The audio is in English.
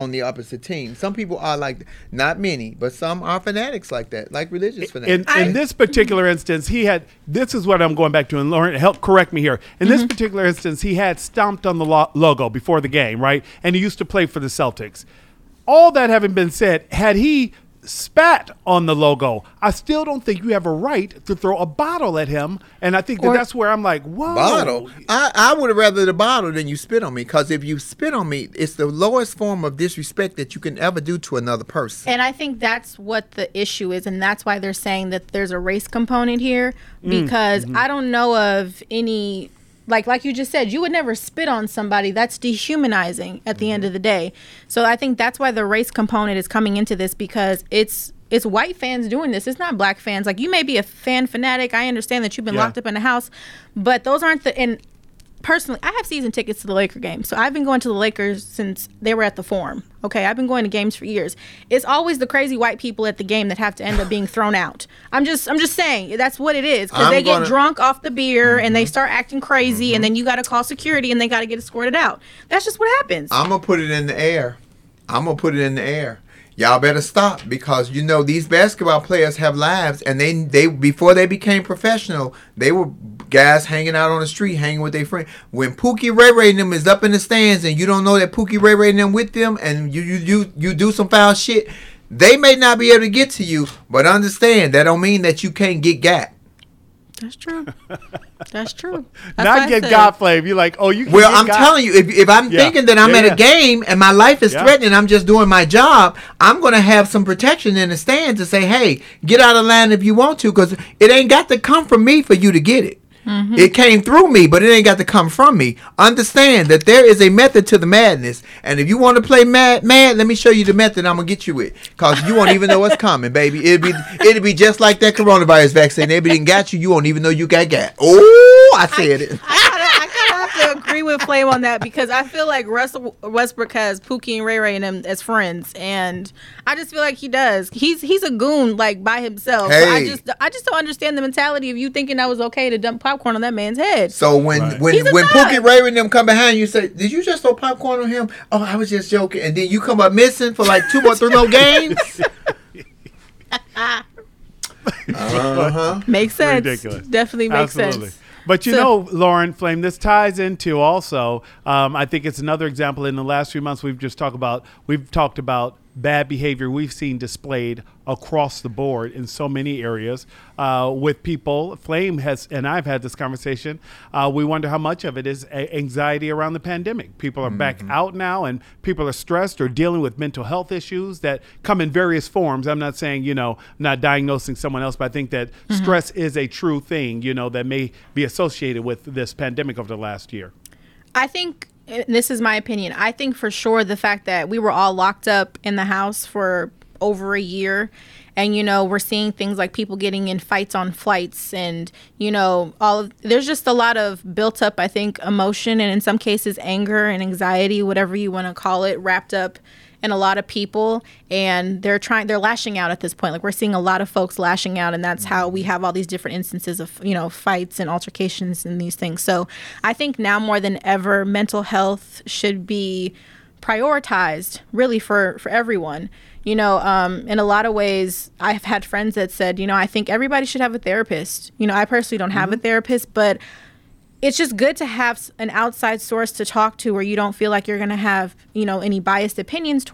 on the opposite team. Some people are like, not many, but some are fanatics like that, like religious fanatics. In, in this particular instance, he had. This is what I'm going back to, and Lauren, help correct me here. In this mm-hmm. particular instance, he had stomped on the lo- logo before the game, right? And he used to play for the Celtics. All that having been said, had he spat on the logo, I still don't think you have a right to throw a bottle at him. And I think that Or- that's where I'm like, whoa. bottle. I, I would rather the bottle than you spit on me, because if you spit on me, it's the lowest form of disrespect that you can ever do to another person. And I think that's what the issue is, and that's why they're saying that there's a race component here mm. because mm-hmm. I don't know of any like like you just said, you would never spit on somebody. That's dehumanizing at the end of the day. So I think that's why the race component is coming into this because it's it's white fans doing this. It's not black fans. Like you may be a fan fanatic. I understand that you've been Yeah. locked up in a house, but those aren't the and personally, I have season tickets to the Laker game. So I've been going to the Lakers since they were at the Forum. Okay, I've been going to games for years. It's always the crazy white people at the game that have to end up being thrown out. I'm just, I'm just saying that's what it is because they gonna- get drunk off the beer and they mm-hmm. start acting crazy, and mm-hmm. then you got to call security and they got to get escorted out. That's just what happens. I'm gonna put it in the air. I'm gonna put it in the air. Y'all better stop because you know these basketball players have lives, and they they before they became professional, they were guys hanging out on the street, hanging with their friends. When Pookie Ray Ray and them is up in the stands, and you don't know that Pookie Ray Ray and them with them, and you you you you do some foul shit, they may not be able to get to you, but understand that don't mean that you can't get got. That's true. That's true. That's I Not get said- God flame. You're like, oh, you. Can Well, get I'm God- telling you, if, if I'm Yeah. thinking that I'm Yeah, at yeah. a game and my life is Yeah. threatened, I'm just doing my job. I'm gonna have some protection in the stands to say, "Hey, get out of line if you want to," because it ain't got to come from me for you to get it. Mm-hmm. It came through me, but it ain't got to come from me. Understand that there is a method to the madness, and if you want to play mad, mad, let me show you the method I'm gonna get you with, cause you won't even know what's coming, baby. It'll be it'll be just like that coronavirus vaccine. They didn't got you, you won't even know you got got. Oh, I said it. I of I kind of have to agree with Flame on that because I feel like Russell Westbrook has Pookie and Ray Ray and them as friends, and I just feel like he does. He's he's a goon like by himself. So I just I just don't understand the mentality of you thinking that was okay to dump popcorn on that man's head. So when Right. when when thug. Pookie Ray Ray, and them come behind you, say, "Did you just throw popcorn on him?" Oh, I was just joking. And then you come up missing for like two or three more games. uh huh. Makes sense. Ridiculous. Definitely makes Absolutely. sense. But you So- know, Lauren Flame, this ties into also. Um, I think it's another example. In the last few months, we've just talked about we've talked about bad behavior we've seen displayed across the board in so many areas uh, with people. Flame has, and I've had this conversation. Uh, we wonder how much of it is a- anxiety around the pandemic. People are back out now, and people are stressed or dealing with mental health issues that come in various forms. I'm not saying you know, I'm not diagnosing someone else, but I think that stress is a true thing. You know, that may be associated with this pandemic over the last year. I think and this is my opinion. I think for sure the fact that we were all locked up in the house for over a year and you know we're seeing things like people getting in fights on flights and you know all of there's just a lot of built up I think emotion and in some cases anger and anxiety whatever you want to call it wrapped up in a lot of people and they're trying they're lashing out at this point. Like we're seeing a lot of folks lashing out and that's how we have all these different instances of you know fights and altercations and these things. So i think now more than ever mental health should be prioritized really for for everyone. You know um, in a lot of ways i've had friends that said you know i think everybody should have a therapist. You know i personally don't have a therapist but it's just good to have an outside source to talk to where you don't feel like you're going to have you know any biased opinions towards